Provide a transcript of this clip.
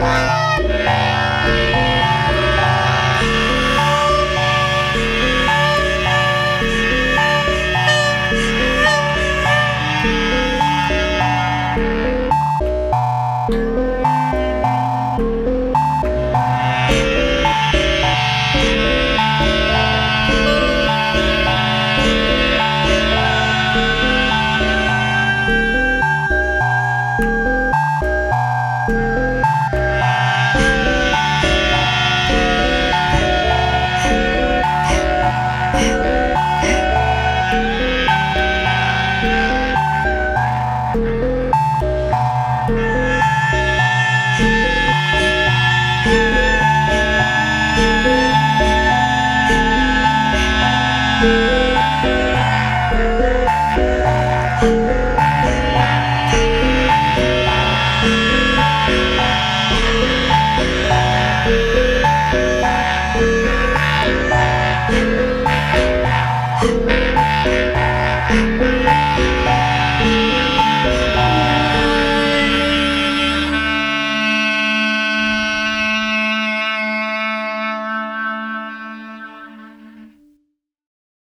Bye.